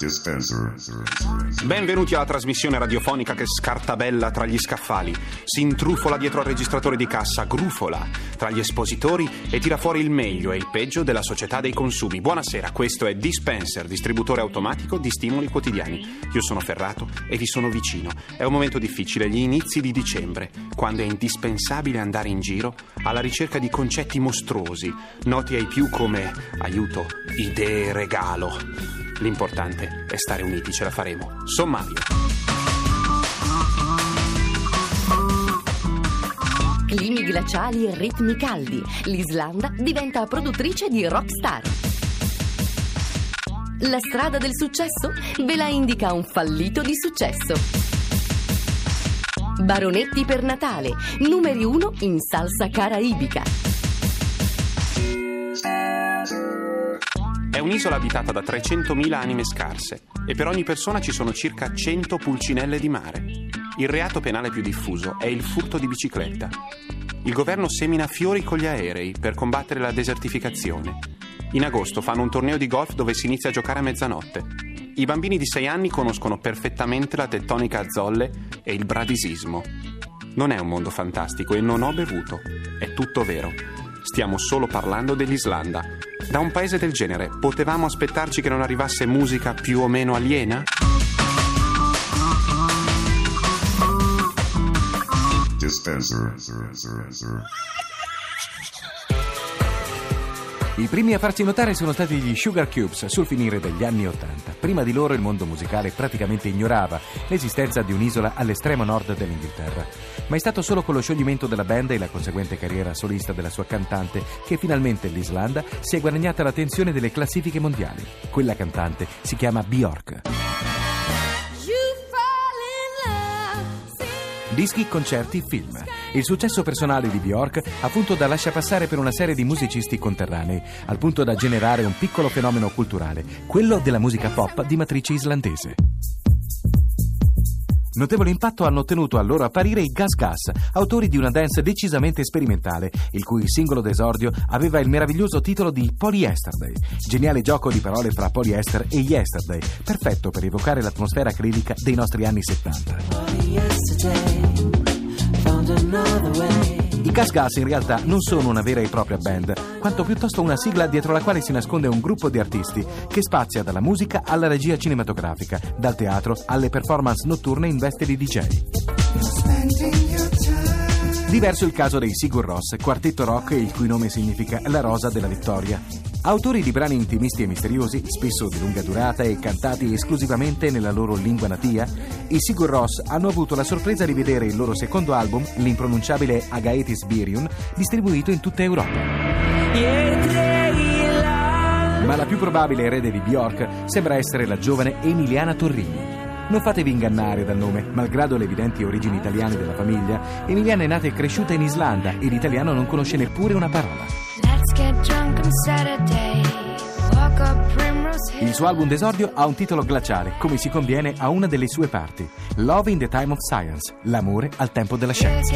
Dispenser. Benvenuti alla trasmissione radiofonica che scartabella tra gli scaffali, si intrufola dietro al registratore di cassa, grufola tra gli espositori e tira fuori il meglio e il peggio della società dei consumi. Buonasera, questo è Dispenser, distributore automatico di stimoli quotidiani. Io sono Ferrato e vi sono vicino. È un momento difficile, gli inizi di dicembre, quando è indispensabile andare in giro alla ricerca di concetti mostruosi, noti ai più come aiuto, idee, regalo. L'importante è stare uniti, ce la faremo. Sommario. Climi glaciali e ritmi caldi. L'Islanda diventa produttrice di rockstar. La strada del successo ve la indica un fallito di successo. Baronetti per Natale, numeri uno in salsa caraibica. È un'isola abitata da 300.000 anime scarse e per ogni persona ci sono circa 100 pulcinelle di mare. Il reato penale più diffuso è il furto di bicicletta. Il governo semina fiori con gli aerei per combattere la desertificazione. In agosto fanno un torneo di golf dove si inizia a giocare a mezzanotte. I bambini di 6 anni conoscono perfettamente la tettonica a zolle e il bradisismo. Non è un mondo fantastico e non ho bevuto. È tutto vero. Stiamo solo parlando dell'Islanda. Da un paese del genere potevamo aspettarci che non arrivasse musica più o meno aliena? Dispenser. I primi a farsi notare sono stati gli Sugar Cubes sul finire degli anni Ottanta. Prima di loro il mondo musicale praticamente ignorava l'esistenza di un'isola all'estremo nord dell'Inghilterra. Ma è stato solo con lo scioglimento della band e la conseguente carriera solista della sua cantante che finalmente l'Islanda si è guadagnata l'attenzione delle classifiche mondiali. Quella cantante si chiama Bjork. Dischi, concerti, film. Il successo personale di Bjork ha funto da lasciapassare per una serie di musicisti conterranei, al punto da generare un piccolo fenomeno culturale, quello della musica pop di matrice islandese. Notevole impatto hanno ottenuto al loro apparire i Gas Gas, autori di una dance decisamente sperimentale, il cui singolo d'esordio aveva il meraviglioso titolo di Polyesterday, geniale gioco di parole fra polyester e yesterday, perfetto per evocare l'atmosfera acrilica dei nostri anni 70. I Gas Gas in realtà non sono una vera e propria band, quanto piuttosto una sigla dietro la quale si nasconde un gruppo di artisti che spazia dalla musica alla regia cinematografica, dal teatro alle performance notturne in veste di DJ. Diverso il caso dei Sigur Ross, quartetto rock il cui nome significa la rosa della vittoria. Autori di brani intimisti e misteriosi, spesso di lunga durata e cantati esclusivamente nella loro lingua natia, i Sigur Ross hanno avuto la sorpresa di vedere il loro secondo album, l'impronunciabile Agaetis Birion, distribuito in tutta Europa. Ma la più probabile erede di Bjork sembra essere la giovane Emiliana Torrini. Non fatevi ingannare dal nome, malgrado le evidenti origini italiane della famiglia, Emiliana è nata e cresciuta in Islanda e l'italiano non conosce neppure una parola. Il suo album d'esordio ha un titolo glaciale, come si conviene a una delle sue parti: Love in the Time of Science, l'amore al tempo della scienza.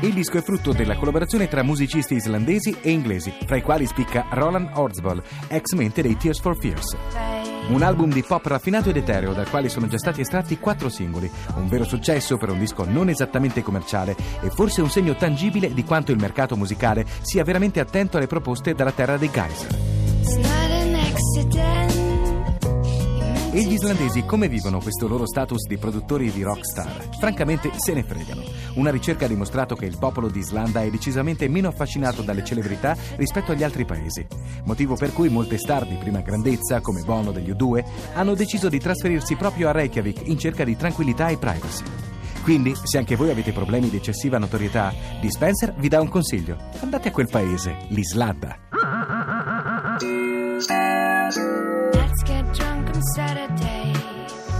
Il disco è frutto della collaborazione tra musicisti islandesi e inglesi, fra i quali spicca Roland Orzbol, ex mente dei Tears for Fears. Un album di pop raffinato ed etereo, dal quale sono già stati estratti quattro singoli, un vero successo per un disco non esattamente commerciale e forse un segno tangibile di quanto il mercato musicale sia veramente attento alle proposte dalla terra dei geyser. E gli islandesi come vivono questo loro status di produttori di rockstar? Francamente se ne fregano. Una ricerca ha dimostrato che il popolo di Islanda è decisamente meno affascinato dalle celebrità rispetto agli altri paesi. Motivo per cui molte star di prima grandezza, come Bono degli U2, hanno deciso di trasferirsi proprio a Reykjavik in cerca di tranquillità e privacy. Quindi, se anche voi avete problemi di eccessiva notorietà, Dispenser vi dà un consiglio. Andate a quel paese, l'Islanda.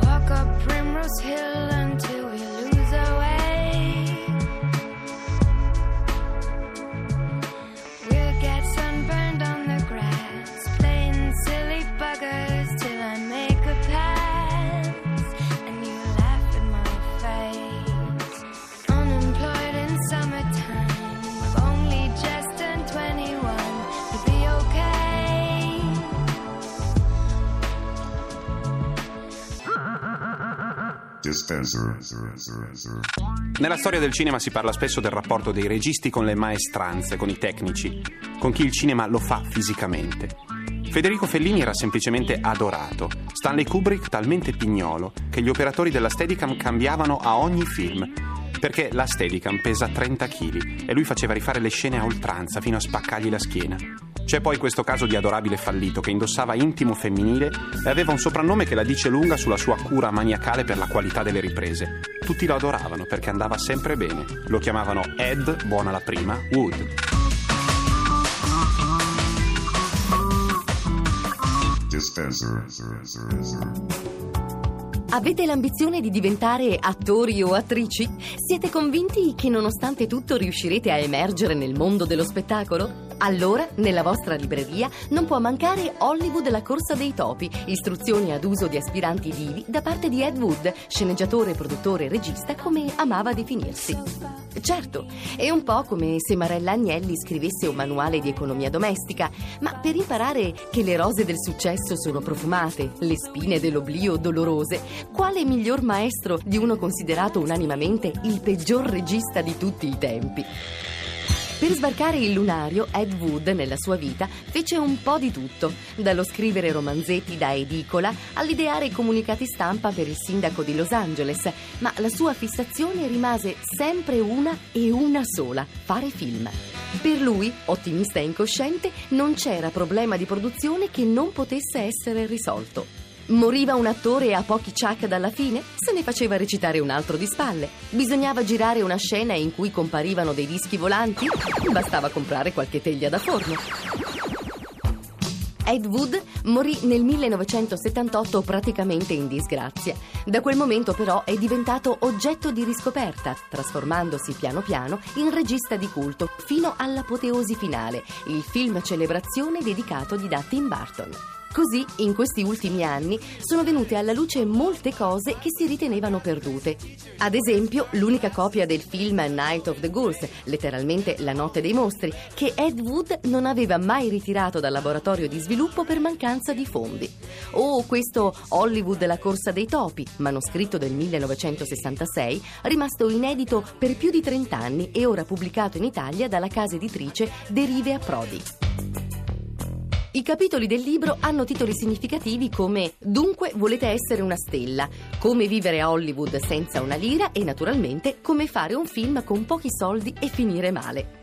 Walk up Primrose Hill until dispenser. Nella storia del cinema si parla spesso del rapporto dei registi con le maestranze, con i tecnici, con chi il cinema lo fa fisicamente. Federico Fellini era semplicemente adorato, Stanley Kubrick talmente pignolo che gli operatori della Steadicam cambiavano a ogni film, perché la Steadicam pesa 30 kg e lui faceva rifare le scene a oltranza fino a spaccargli la schiena. C'è poi questo caso di adorabile fallito che indossava intimo femminile e aveva un soprannome che la dice lunga sulla sua cura maniacale per la qualità delle riprese. Tutti lo adoravano perché andava sempre bene. Lo chiamavano Ed, buona la prima, Wood. Avete l'ambizione di diventare attori o attrici? Siete convinti che nonostante tutto riuscirete a emergere nel mondo dello spettacolo? Allora, nella vostra libreria non può mancare Hollywood la corsa dei topi, istruzioni ad uso di aspiranti vivi da parte di Ed Wood, sceneggiatore, produttore e regista come amava definirsi. Certo, è un po' come se Marella Agnelli scrivesse un manuale di economia domestica, ma per imparare che le rose del successo sono profumate, le spine dell'oblio dolorose, quale miglior maestro di uno considerato unanimamente il peggior regista di tutti i tempi? Per sbarcare il lunario, Ed Wood, nella sua vita, fece un po' di tutto, dallo scrivere romanzetti da edicola all'ideare comunicati stampa per il sindaco di Los Angeles, ma la sua fissazione rimase sempre una e una sola, fare film. Per lui, ottimista e incosciente, non c'era problema di produzione che non potesse essere risolto. Moriva un attore a pochi ciak dalla fine? Se ne faceva recitare un altro di spalle. Bisognava girare una scena in cui comparivano dei dischi volanti? Bastava comprare qualche teglia da forno. Ed Wood morì nel 1978 praticamente in disgrazia. Da quel momento però è diventato oggetto di riscoperta, trasformandosi piano piano in regista di culto fino all'apoteosi finale, il film celebrazione dedicatogli da Tim Burton. Così, in questi ultimi anni, sono venute alla luce molte cose che si ritenevano perdute. Ad esempio, l'unica copia del film Night of the Ghouls, letteralmente La notte dei mostri, che Ed Wood non aveva mai ritirato dal laboratorio di sviluppo per mancanza di fondi. O questo Hollywood la corsa dei topi, manoscritto del 1966, rimasto inedito per più di 30 anni e ora pubblicato in Italia dalla casa editrice Derive a Prodi. I capitoli del libro hanno titoli significativi come Dunque volete essere una stella, Come vivere a Hollywood senza una lira e naturalmente Come fare un film con pochi soldi e finire male.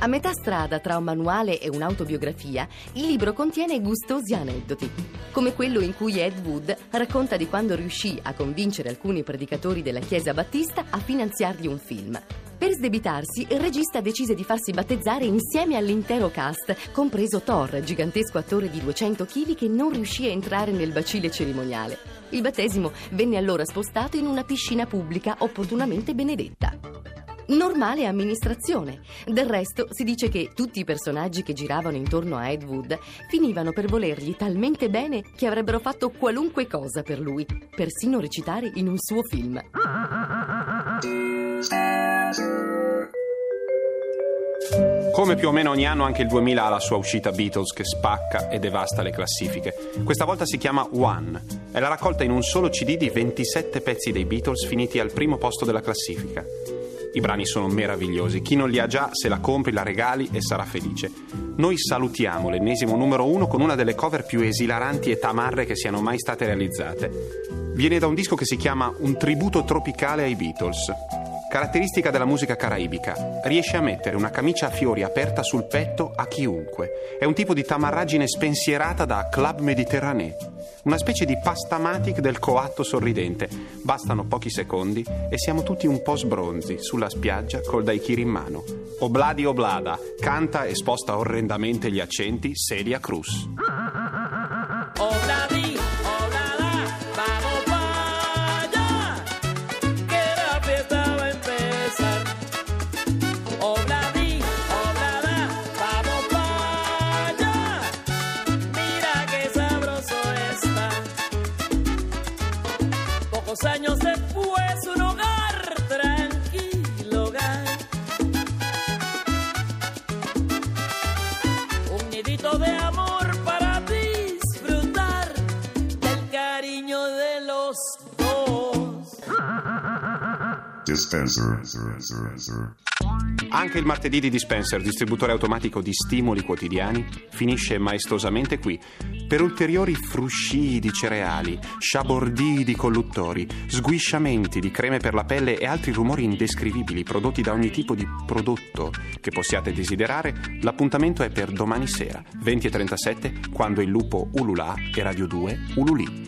A metà strada tra un manuale e un'autobiografia, il libro contiene gustosi aneddoti, come quello in cui Ed Wood racconta di quando riuscì a convincere alcuni predicatori della Chiesa Battista a finanziargli un film. Per sdebitarsi, il regista decise di farsi battezzare insieme all'intero cast, compreso Thor, gigantesco attore di 200 kg che non riuscì a entrare nel bacile cerimoniale. Il battesimo venne allora spostato in una piscina pubblica opportunamente benedetta. Normale amministrazione. Del resto si dice che tutti i personaggi che giravano intorno a Ed Wood finivano per volergli talmente bene che avrebbero fatto qualunque cosa per lui, persino recitare in un suo film. Come più o meno ogni anno anche il 2000 ha la sua uscita Beatles che spacca e devasta le classifiche. Questa volta si chiama One. È la raccolta in un solo CD di 27 pezzi dei Beatles finiti al primo posto della classifica. I brani sono meravigliosi, chi non li ha già se la compri, la regali e sarà felice. Noi salutiamo l'ennesimo numero uno con una delle cover più esilaranti e tamarre che siano mai state realizzate. Viene da un disco che si chiama Un tributo tropicale ai Beatles. Caratteristica della musica caraibica, riesce a mettere una camicia a fiori aperta sul petto a chiunque. È un tipo di tamarragine spensierata da club mediterranee. Una specie di pastamatic del coatto sorridente. Bastano pochi secondi e siamo tutti un po' sbronzi sulla spiaggia col daiquiri in mano. Obladi Oblada canta e sposta orrendamente gli accenti Celia Cruz. encontré pues un hogar tranquilo, hogar. Un nidito de amor para disfrutar del cariño de los dos. Dispenser. Anche il martedì di Dispenser, distributore automatico di stimoli quotidiani, finisce maestosamente qui per ulteriori fruscii di cereali, sciabordii di colluttori, sguisciamenti di creme per la pelle e altri rumori indescrivibili prodotti da ogni tipo di prodotto che possiate desiderare. L'appuntamento è per domani sera, 20.37, quando il lupo ululà e Radio 2 ululì.